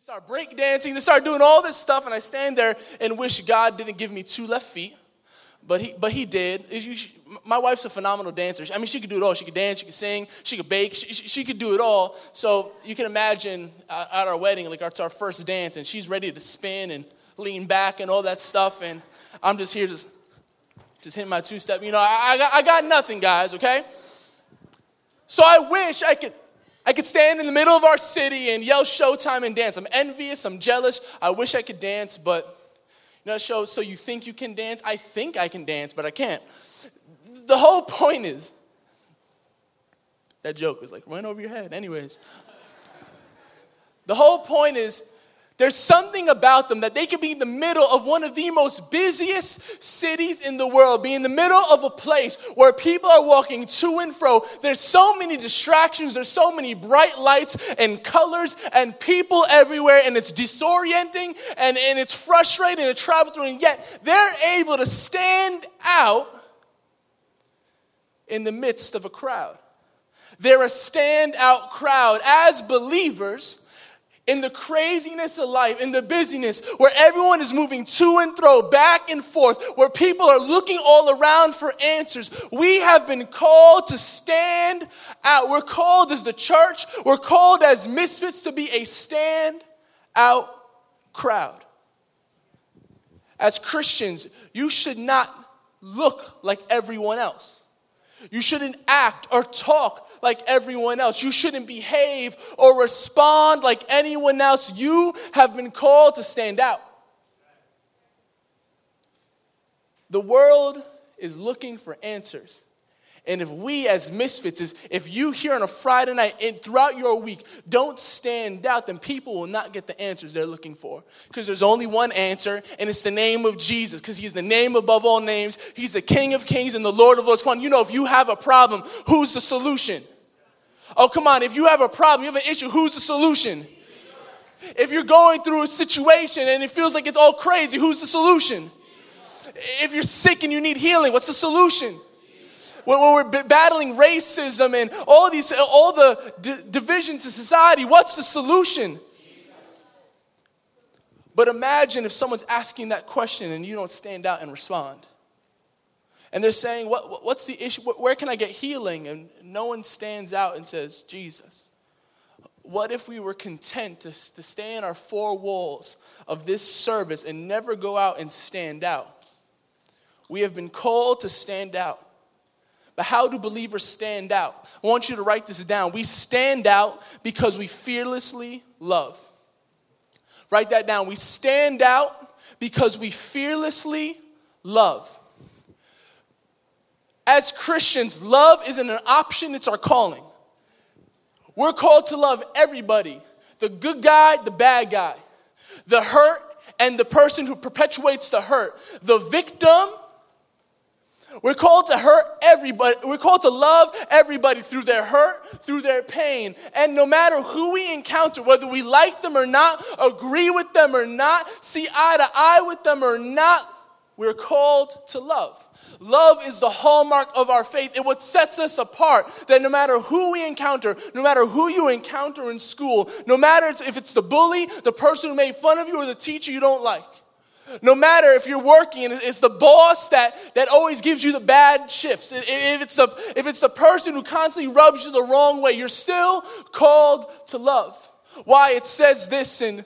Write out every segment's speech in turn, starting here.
start break dancing, they start doing all this stuff, and I stand there and wish God didn't give me two left feet. But he, but he did. My wife's a phenomenal dancer. I mean, she could do it all. She could dance, she could sing, she could bake, she, she, she could do it all. So you can imagine uh, at our wedding, like it's our first dance, and she's ready to spin and lean back and all that stuff. And I'm just here, just, just hitting my two step. You know, I, I, got, I got nothing, guys, okay? So I wish I could I could stand in the middle of our city and yell showtime and dance. I'm envious, I'm jealous. I wish I could dance, but you know, show so you think you can dance. I think I can dance, but I can't. The whole point is that joke was like run over your head. Anyways, the whole point is there's something about them that they could be in the middle of one of the most busiest cities in the world, be in the middle of a place where people are walking to and fro. There's so many distractions, there's so many bright lights and colors and people everywhere, and it's disorienting and, and it's frustrating to travel through, and yet they're able to stand out in the midst of a crowd. They're a standout crowd. As believers, in the craziness of life, in the busyness, where everyone is moving to and fro, back and forth, where people are looking all around for answers, we have been called to stand out. We're called as the church, we're called as misfits to be a stand out crowd. As Christians, you should not look like everyone else. You shouldn't act or talk like everyone else. You shouldn't behave or respond like anyone else. You have been called to stand out. The world is looking for answers. And if we as misfits, is if you here on a Friday night and throughout your week don't stand out, then people will not get the answers they're looking for. Because there's only one answer, and it's the name of Jesus, because he's the name above all names. He's the King of kings and the Lord of lords. Come on, you know, if you have a problem, who's the solution? Oh, come on, if you have a problem, you have an issue, who's the solution? If you're going through a situation and it feels like it's all crazy, who's the solution? If you're sick and you need healing, what's the solution? When, we're battling racism and all these, all the d- divisions in society, what's the solution? But imagine if someone's asking that question and you don't stand out and respond. And they're saying, what, What's the issue? Where can I get healing? And no one stands out and says, Jesus. What if we were content to, to stay in our four walls of this service and never go out and stand out? We have been called to stand out. But how do believers stand out? I want you to write this down. We stand out because we fearlessly love. Write that down. We stand out because we fearlessly love. As Christians, love isn't an option, it's our calling. We're called to love everybody the good guy, the bad guy, the hurt, and the person who perpetuates the hurt, the victim. We're called to hurt everybody. We're called to love everybody through their hurt, through their pain. And no matter who we encounter, whether we like them or not, agree with them or not, see eye to eye with them or not, we're called to love. Love is the hallmark of our faith. It what sets us apart. That no matter who we encounter, no matter who you encounter in school, no matter if it's the bully, the person who made fun of you, or the teacher you don't like, no matter if you're working it's the boss that, that always gives you the bad shifts, if it's, the, if it's the person who constantly rubs you the wrong way, you're still called to love. Why? It says this in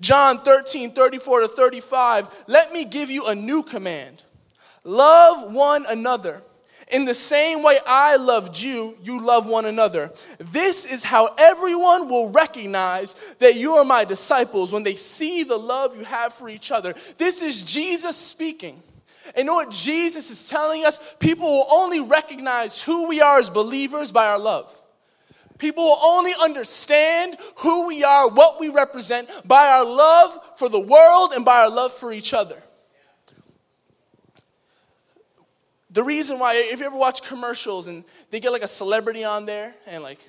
John 13, 34 to 35. Let me give you a new command Love one another. In the same way I loved you, you love one another. This is how everyone will recognize that you are my disciples when they see the love you have for each other. This is Jesus speaking. And know what Jesus is telling us? People will only recognize who we are as believers by our love. People will only understand who we are, what we represent, by our love for the world and by our love for each other. The reason why, if you ever watch commercials and they get like a celebrity on there and like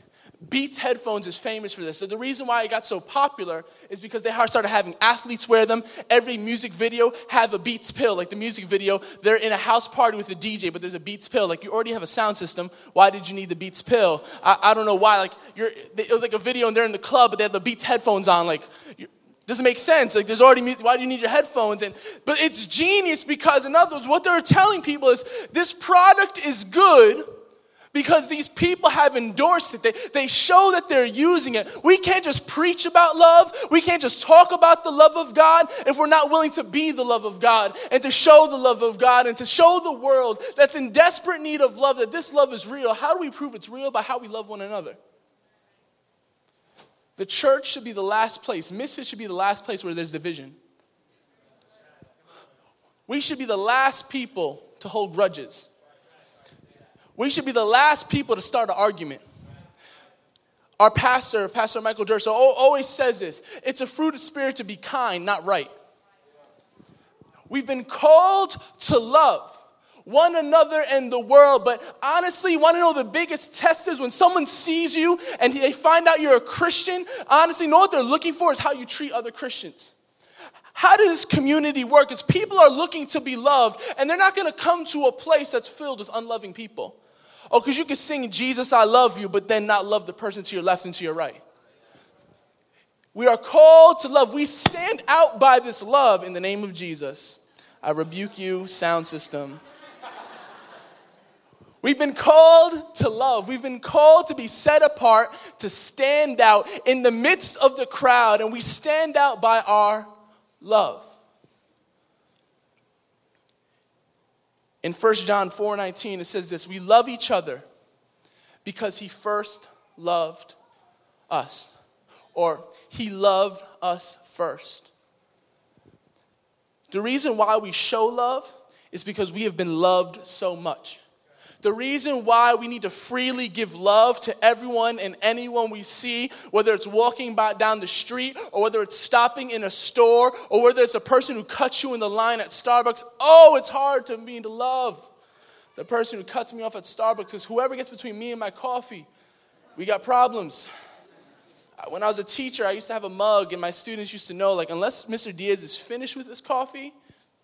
Beats headphones is famous for this. So the reason why it got so popular is because they started having athletes wear them. Every music video have a Beats pill. Like the music video, they're in a house party with a DJ, but there's a Beats pill. Like you already have a sound system. Why did you need the Beats pill? I, I don't know why. Like you're, it was like a video and they're in the club, but they have the Beats headphones on. Like doesn't make sense. Like there's already music. Why do you need your headphones? And but it's genius because in other words, what they're telling people is this product is good because these people have endorsed it. They, they show that they're using it. We can't just preach about love. We can't just talk about the love of God if we're not willing to be the love of God and to show the love of God and to show the world that's in desperate need of love that this love is real. How do we prove it's real? By how we love one another. The church should be the last place, Misfit should be the last place where there's division. We should be the last people to hold grudges. We should be the last people to start an argument. Our pastor, Pastor Michael Durso, always says this it's a fruit of spirit to be kind, not right. We've been called to love one another and the world. But honestly, you want to know the biggest test is when someone sees you and they find out you're a Christian. Honestly, know what they're looking for is how you treat other Christians. How does this community work? Because people are looking to be loved, and they're not going to come to a place that's filled with unloving people. Oh, because you can sing Jesus, I love you, but then not love the person to your left and to your right. We are called to love. We stand out by this love in the name of Jesus. I rebuke you, sound system. We've been called to love. We've been called to be set apart, to stand out in the midst of the crowd, and we stand out by our love. In 1 John 4 19, it says this We love each other because he first loved us, or he loved us first. The reason why we show love is because we have been loved so much. The reason why we need to freely give love to everyone and anyone we see, whether it's walking by down the street or whether it's stopping in a store or whether it's a person who cuts you in the line at Starbucks. Oh, it's hard to me to love the person who cuts me off at Starbucks because whoever gets between me and my coffee, we got problems. When I was a teacher, I used to have a mug, and my students used to know, like, unless Mr. Diaz is finished with his coffee,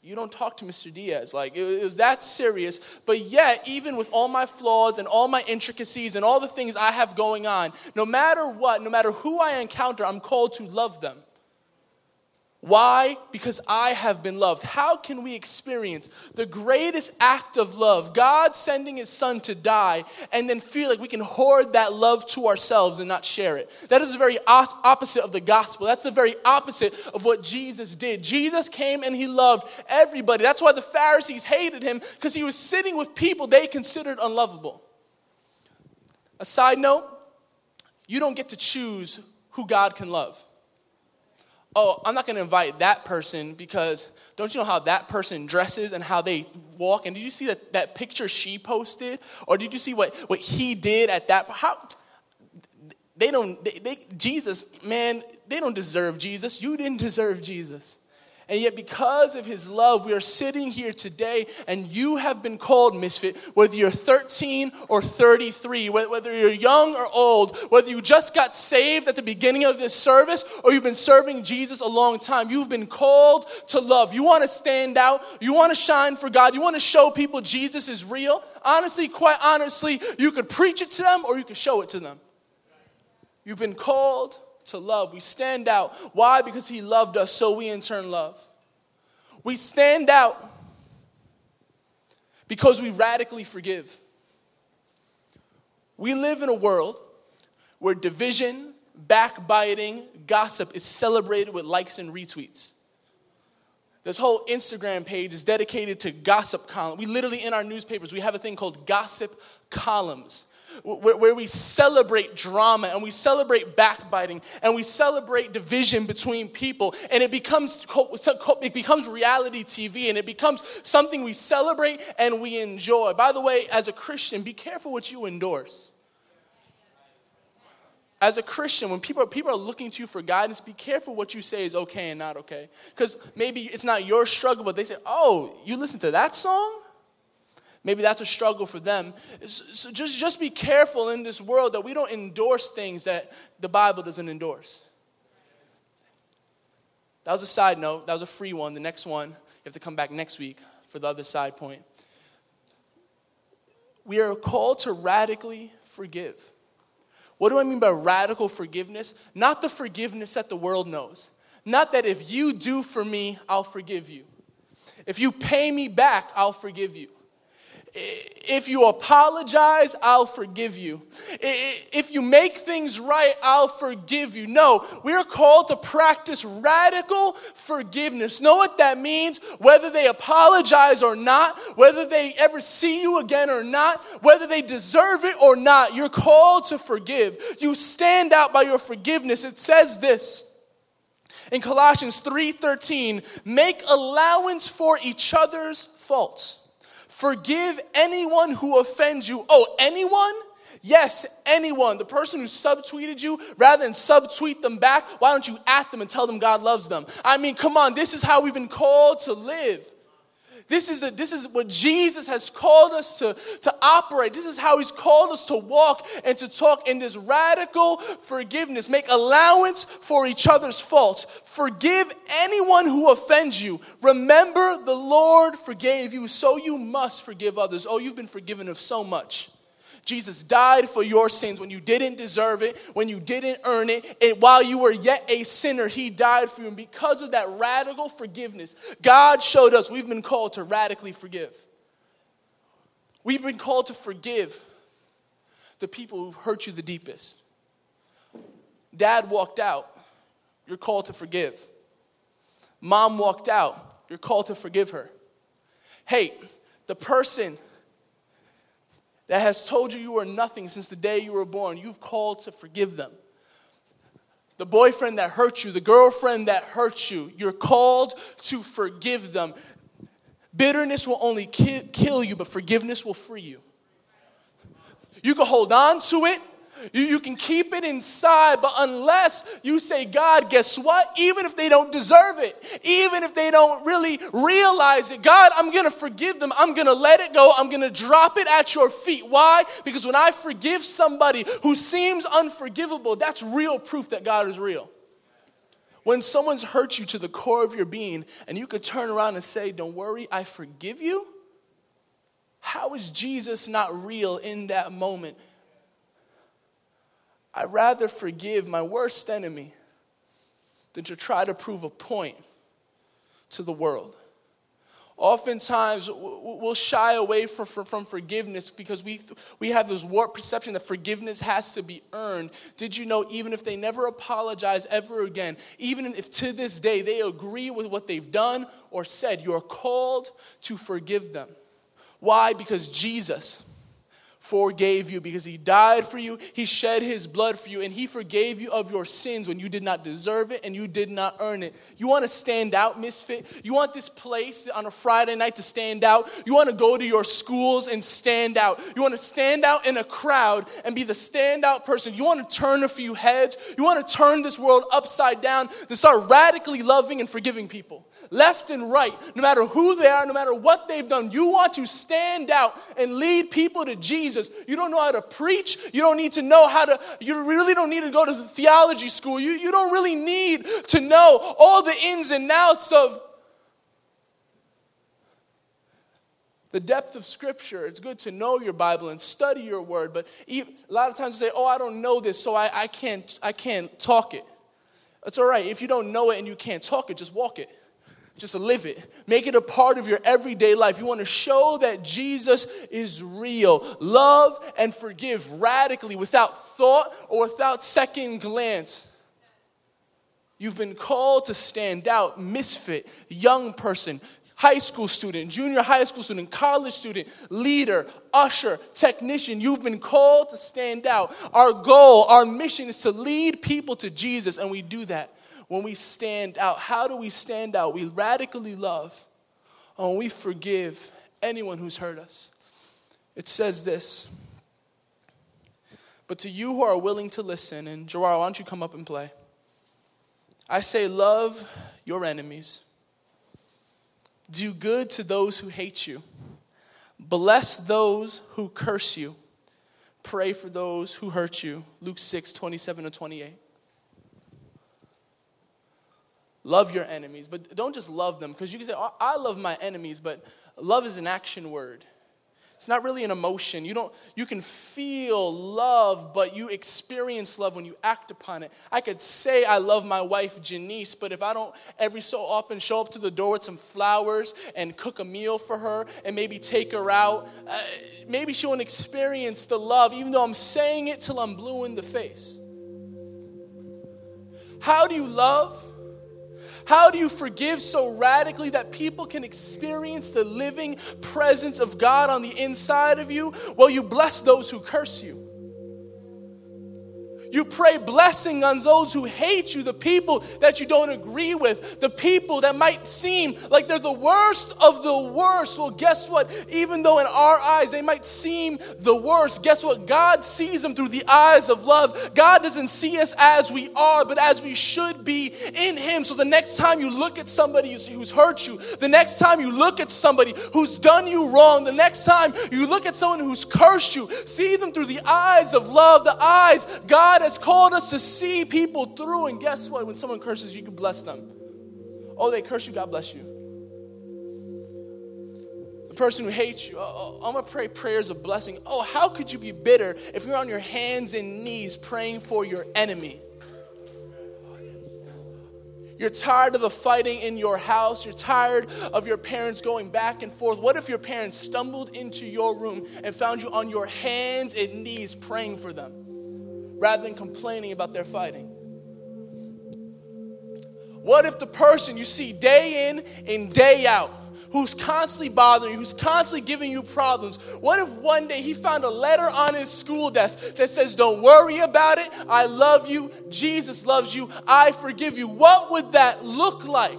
you don't talk to Mr. Diaz. Like, it, was that serious. But yet, even with all my flaws and all my intricacies and all the things I have going on, no matter what, no matter who I encounter, I'm called to love them. Why? Because I have been loved. How can we experience the greatest act of love, God sending his son to die, and then feel like we can hoard that love to ourselves and not share it? That is the very opposite of the gospel. That's the very opposite of what Jesus did. Jesus came and he loved everybody. That's why the Pharisees hated him, because he was sitting with people they considered unlovable. A side note you don't get to choose who God can love oh, I'm not going to invite that person because don't you know how that person dresses and how they walk? And did you see that, that picture she posted? Or did you see what, what he did at that? How, they don't, they, they, Jesus, man, they don't deserve Jesus. You didn't deserve Jesus. And yet, because of his love, we are sitting here today, and you have been called misfit, whether you're 13 or 33, whether you're young or old, whether you just got saved at the beginning of this service or you've been serving Jesus a long time. You've been called to love. You want to stand out, you want to shine for God, you want to show people Jesus is real. Honestly, quite honestly, you could preach it to them or you could show it to them. You've been called to love. We stand out. Why? Because He loved us, so we in turn love. We stand out because we radically forgive. We live in a world where division, backbiting, gossip is celebrated with likes and retweets. This whole Instagram page is dedicated to gossip column. We literally in our newspapers we have a thing called gossip columns where, we celebrate drama and we celebrate backbiting and we celebrate division between people and it becomes it becomes reality TV and it becomes something we celebrate and we enjoy. By the way, as a Christian, be careful what you endorse. As a Christian, when people are, people are looking to you for guidance, be careful what you say is okay and not okay. Because maybe it's not your struggle, but they say, oh, you listen to that song? Maybe that's a struggle for them. So just, just be careful in this world that we don't endorse things that the Bible doesn't endorse. That was a side note. That was a free one. The next one, you have to come back next week for the other side point. We are called to radically forgive. What do I mean by radical forgiveness? Not the forgiveness that the world knows. Not that if you do for me, I'll forgive you. If you pay me back, I'll forgive you. If you apologize, I'll forgive you. If you make things right, I'll forgive you. No, we're called to practice radical forgiveness. Know what that means? Whether they apologize or not, whether they ever see you again or not, whether they deserve it or not, you're called to forgive. You stand out by your forgiveness. It says this in Colossians 3:13, make allowance for each other's faults Forgive anyone who offends you. Oh, anyone? Yes, anyone. The person who subtweeted you, rather than subtweet them back, why don't you at them and tell them God loves them? I mean, come on, this is how we've been called to live. This is, the, this is what Jesus has called us to, to operate. This is how He's called us to walk and to talk in this radical forgiveness. Make allowance for each other's faults. Forgive anyone who offends you. Remember, the Lord forgave you, so you must forgive others. Oh, you've been forgiven of so much. Jesus died for your sins when you didn't deserve it, when you didn't earn it, and while you were yet a sinner, He died for you. And because of that radical forgiveness, God showed us we've been called to radically forgive. We've been called to forgive the people who've hurt you the deepest. Dad walked out, you're called to forgive. Mom walked out, you're called to forgive her. Hey, the person that has told you you are nothing since the day you were born, you've called to forgive them. The boyfriend that hurt you, the girlfriend that hurt you, you're called to forgive them. Bitterness will only kill you, but forgiveness will free you. You can hold on to it, you, you can keep it inside, but unless you say, God, guess what? Even if they don't deserve it, even if they don't really realize it, God, I'm gonna forgive them. I'm gonna let it go. I'm gonna drop it at your feet. Why? Because when I forgive somebody who seems unforgivable, that's real proof that God is real. When someone's hurt you to the core of your being and you could turn around and say, Don't worry, I forgive you. How is Jesus not real in that moment? I'd rather forgive my worst enemy than to try to prove a point to the world. Oftentimes, we'll shy away from, forgiveness because we, we have this warped perception that forgiveness has to be earned. Did you know, even if they never apologize ever again, even if to this day they agree with what they've done or said, you are called to forgive them? Why? Because Jesus forgave you because he died for you, he shed his blood for you, and he forgave you of your sins when you did not deserve it and you did not earn it. You want to stand out, misfit? You want this place on a Friday night to stand out? You want to go to your schools and stand out? You want to stand out in a crowd and be the standout person? You want to turn a few heads? You want to turn this world upside down to start radically loving and forgiving people? Left and right, no matter who they are, no matter what they've done. You want to stand out and lead people to Jesus. You don't know how to preach. You don't need to know how to, you really don't need to go to theology school. You, you don't really need to know all the ins and outs of the depth of scripture it's good to know your bible and study your word but a lot of times you say oh i don't know this so I, I can't i can't talk it it's all right if you don't know it and you can't talk it just walk it just live it. Make it a part of your everyday life. You want to show that Jesus is real. Love and forgive radically without thought or without second glance. You've been called to stand out, misfit, young person, high school student, junior high school student, college student, leader, usher, technician. You've been called to stand out. Our goal, our mission is to lead people to Jesus, and we do that when we stand out. How do we stand out? We radically love and we forgive anyone who's hurt us. It says this. But to you who are willing to listen, and Gerard, why don't you come up and play? I say, love your enemies. Do good to those who hate you. Bless those who curse you. Pray for those who hurt you. Luke 6, 27 to 28. Love your enemies, but don't just love them because you can say, oh, I love my enemies, but love is an action word. It's not really an emotion. You don't you can feel love, but you experience love when you act upon it. I could say I love my wife Janice, but if I don't every so often show up to the door with some flowers and cook a meal for her and maybe take her out, uh, maybe she won't experience the love even though I'm saying it till I'm blue in the face. How do you love? How do you forgive so radically that people can experience the living presence of God on the inside of you? Well, you bless those who curse you. You pray blessing on those who hate you, the people that you don't agree with, the people that might seem like they're the worst of the worst. Well, guess what? Even though in our eyes they might seem the worst, guess what? God sees them through the eyes of love. God doesn't see us as we are, but as we should be in Him. So the next time you look at somebody who's hurt you, the next time you look at somebody who's done you wrong, the next time you look at someone who's cursed you, see them through the eyes of love, the eyes God has called us to see people through. And guess what? When someone curses you, can bless them. Oh, they curse you, God bless you. The person who hates you, oh, oh, I'm gonna pray prayers of blessing. Oh, how could you be bitter if you're on your hands and knees praying for your enemy? You're tired of the fighting in your house. You're tired of your parents going back and forth. What if your parents stumbled into your room and found you on your hands and knees praying for them? Rather than complaining about their fighting? What if the person you see day in and day out, who's constantly bothering you, who's constantly giving you problems, what if one day he found a letter on his school desk that says, Don't worry about it, I love you, Jesus loves you, I forgive you? What would that look like?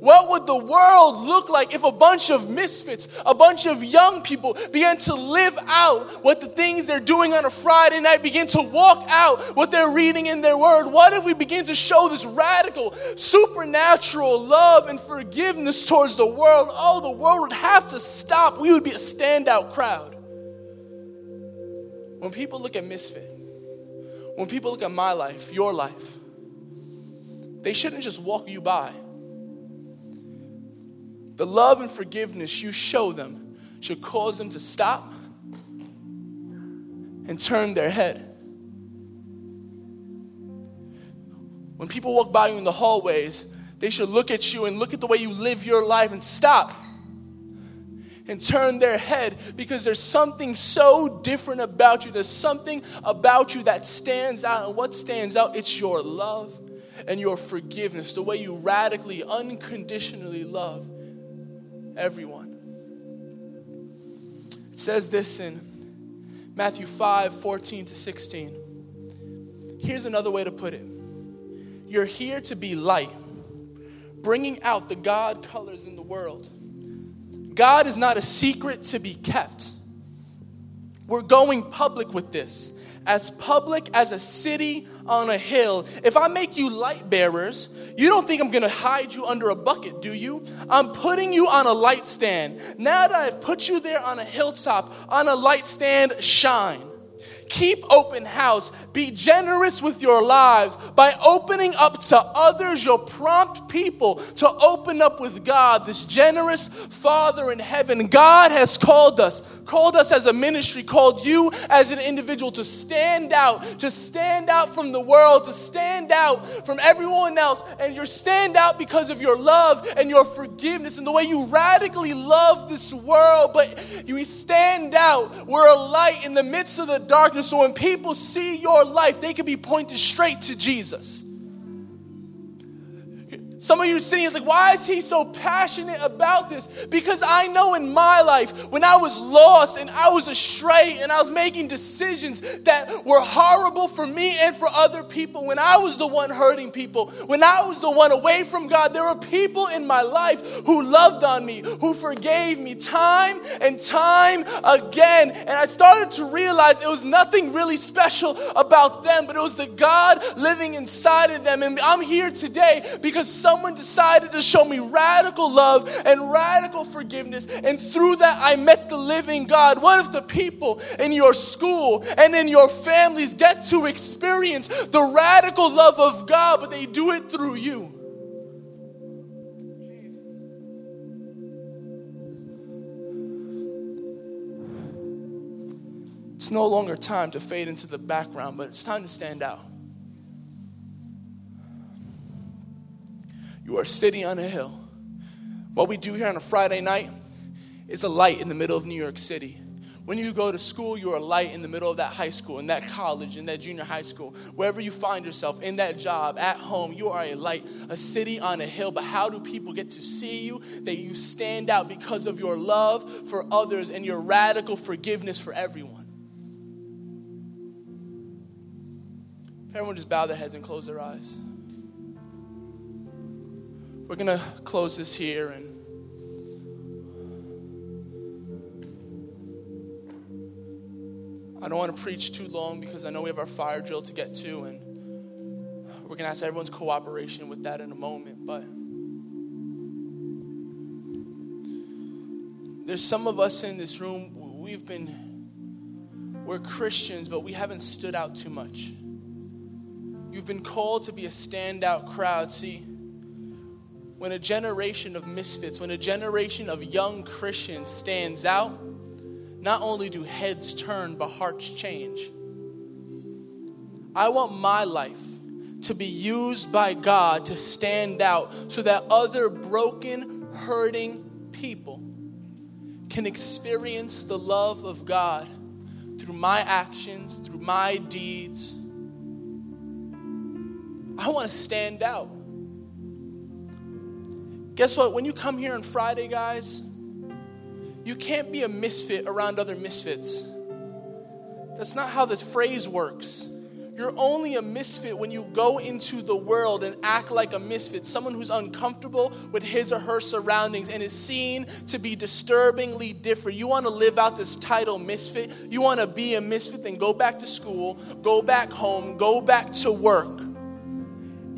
What would the world look like if a bunch of misfits, a bunch of young people began to live out what the things they're doing on a Friday night, begin to walk out what they're reading in their word? What if we begin to show this radical, supernatural love and forgiveness towards the world? Oh, the world would have to stop. We would be a standout crowd. When people look at Misfit, when people look at my life, your life, they shouldn't just walk you by. The love and forgiveness you show them should cause them to stop and turn their head. When people walk by you in the hallways, they should look at you and look at the way you live your life and stop and turn their head because there's something so different about you. There's something about you that stands out. And what stands out? It's your love and your forgiveness, the way you radically, unconditionally love everyone. It says this in Matthew 5 14 to 16. Here's another way to put it You're here to be light, bringing out the God colors in the world. God is not a secret to be kept. We're going public with this as public as a city on a hill. If I make you light bearers, you don't think I'm gonna hide you under a bucket, do you? I'm putting you on a light stand. Now that I've put you there on a hilltop, on a light stand, shine. Keep open house. Be generous with your lives. By opening up to others, you'll prompt people to open up with God, this generous Father in heaven. God has called us, called us as a ministry, called you as an individual to stand out, to stand out from the world, to stand out from everyone else. And you stand out because of your love and your forgiveness and the way you radically love this world. But you stand out. We're a light in the midst of the darkness so when people see your life, they can be pointed straight to Jesus. Some of you sitting here like, why is he so passionate about this? Because I know in my life, when I was lost and I was astray and I was making decisions that were horrible for me and for other people, when I was the one hurting people, when I was the one away from God, there were people in my life who loved on me, who forgave me time and time again. And I started to realize it was nothing really special about them, but it was the God living inside of them. And I'm here today because someone decided to show me radical love and radical forgiveness, and through that I met the living God. What if the people in your school and in your families get to experience the radical love of God, but they do it through you? It's no longer time to fade into the background, but it's time to stand out. You are sitting on a hill. What we do here on a Friday night is a light in the middle of New York City. When you go to school, you're a light in the middle of that high school, in that college, in that junior high school, wherever you find yourself, in that job, at home, you are a light, a city on a hill. But how do people get to see you? That you stand out because of your love for others and your radical forgiveness for everyone. If Everyone just bow their heads and close their eyes. We're going to close this here and I don't want to preach too long because I know we have our fire drill to get to and we're going to ask everyone's cooperation with that in a moment, but there's some of us in this room we've been we're Christians, but we haven't stood out too much. You've been called to be a standout crowd. See, when a generation of misfits, when a generation of young Christians stands out, not only do heads turn, but hearts change. I want my life to be used by God to stand out so that other broken, hurting people can experience the love of God through my actions, through my deeds. I want to stand out. Guess what? When you come here on Friday, guys, you can't be a misfit around other misfits. That's not how this phrase works. You're only a misfit when you go into the world and act like a misfit, someone who's uncomfortable with his or her surroundings and is seen to be disturbingly different. You want to live out this title, misfit. You want to be a misfit, then go back to school, go back home, go back to work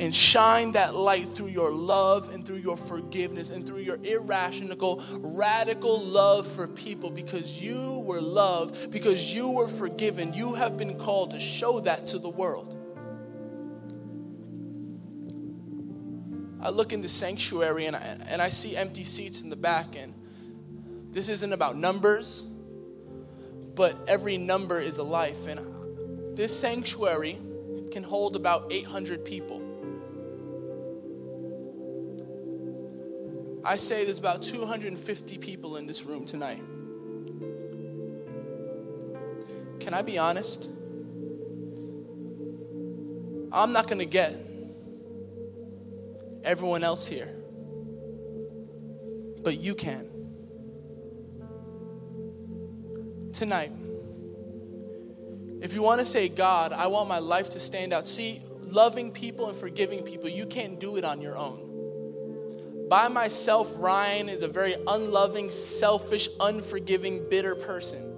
and shine that light through your love and through your forgiveness and through your irrational, radical love for people because you were loved, because you were forgiven. You have been called to show that to the world. I look in the sanctuary and I, and I see empty seats in the back, and this isn't about numbers, but every number is a life. And this sanctuary can hold about 800 people. I say there's about 250 people in this room tonight. Can I be honest? I'm not going to get everyone else here, but you can. Tonight, if you want to say, God, I want my life to stand out, see, loving people and forgiving people, you can't do it on your own. By myself, Ryan is a very unloving, selfish, unforgiving, bitter person.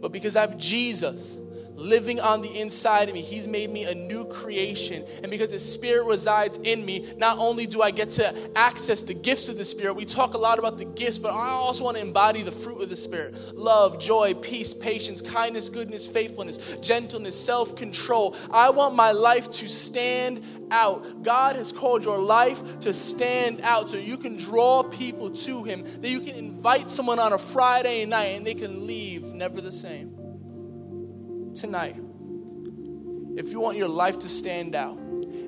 But because I have Jesus, living on the inside of me. He's made me a new creation. And because His Spirit resides in me, not only do I get to access the gifts of the Spirit, we talk a lot about the gifts, but I also want to embody the fruit of the Spirit love, joy, peace, patience, kindness, goodness, faithfulness, gentleness, self control. I want my life to stand out. God has called your life to stand out so you can draw people to Him, that you can invite someone on a Friday night and they can leave never the same tonight, if you want your life to stand out,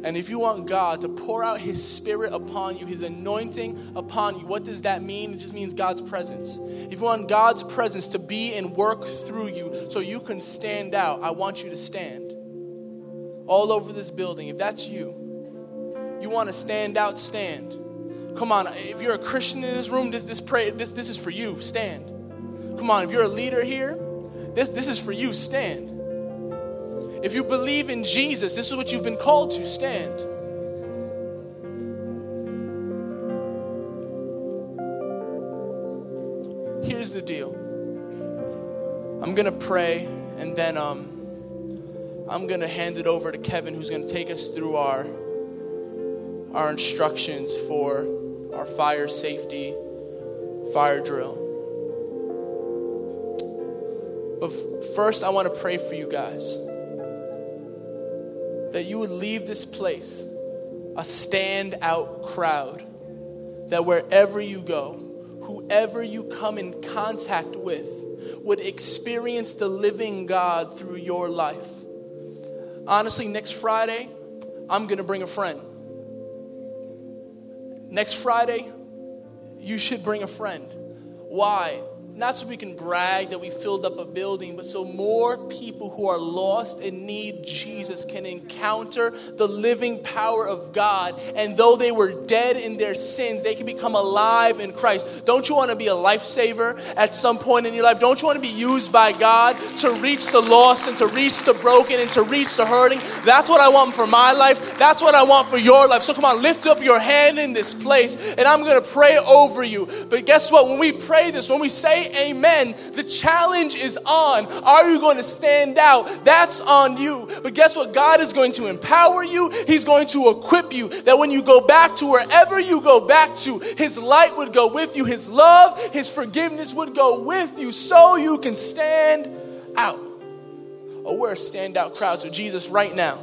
and if you want God to pour out His Spirit upon you, His anointing upon you, what does that mean? It just means God's presence. If you want God's presence to be and work through you so you can stand out, I want you to stand all over this building. If that's you, you want to stand out, stand. Come on, if you're a Christian in this room, this, this, pray, this, this is for you. Stand. Come on, if you're a leader here, this, this is for you. Stand. If you believe in Jesus, this is what you've been called to stand. Here's the deal I'm going to pray, and then um, I'm going to hand it over to Kevin, who's going to take us through our, our instructions for our fire safety fire drill. But first, I want to pray for you guys that you would leave this place a standout crowd. That wherever you go, whoever you come in contact with, would experience the living God through your life. Honestly, next Friday, I'm going to bring a friend. Next Friday, you should bring a friend. Why? Not so we can brag that we filled up a building, but so more people who are lost and need Jesus can encounter the living power of God. And though they were dead in their sins, they can become alive in Christ. Don't you want to be a lifesaver at some point in your life? Don't you want to be used by God to reach the lost and to reach the broken and to reach the hurting? That's what I want for my life. That's what I want for your life. So come on, lift up your hand in this place, and I'm going to pray over you. But guess what? When we pray this, when we amen. The challenge is on. Are you going to stand out? That's on you. But guess what? God is going to empower you, He's going to equip you that when you go back to wherever you go back to, His light would go with you, His love, His forgiveness would go with you so you can stand out. Oh, we're a standout crowd. So, Jesus, right now,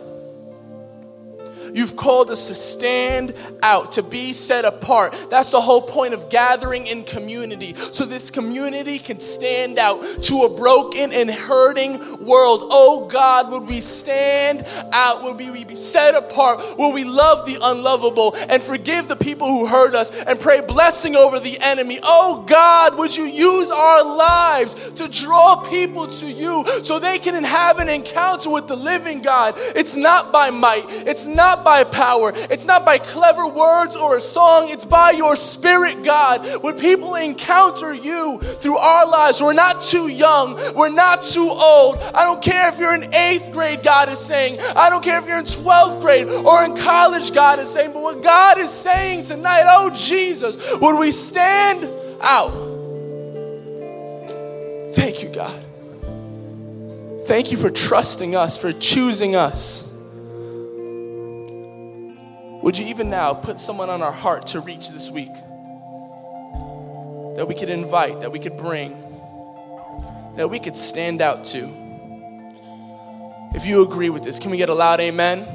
You've called us to stand out, to be set apart. That's the whole point of gathering in community. So this community can stand out to a broken and hurting world. Oh God, would we stand out? Would we be set apart? Will we love the unlovable and forgive the people who hurt us and pray blessing over the enemy? Oh God, would you use our lives to draw people to you so they can have an encounter with the living God? It's not by might, it's not not by power, it's not by clever words or a song, it's by your spirit, God. When people encounter you through our lives, we're not too young, we're not too old. I don't care if you're in eighth grade, God is saying. I don't care if you're in 12th grade or in college, God is saying. But what God is saying tonight, oh Jesus, would we stand out? Thank you, God. Thank you for trusting us, for choosing us. Would you even now put someone on our heart to reach this week? That we could invite, that we could bring, that we could stand out to. If you agree with this, can we get a loud amen?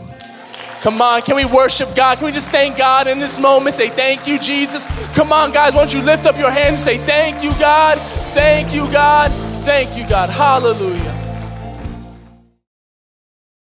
Come on, can we worship God? Can we just thank God in this moment? Say, Thank you, Jesus. Come on, guys, why don't you lift up your hands and say, Thank you, God. Thank you, God. Thank you, God. Hallelujah.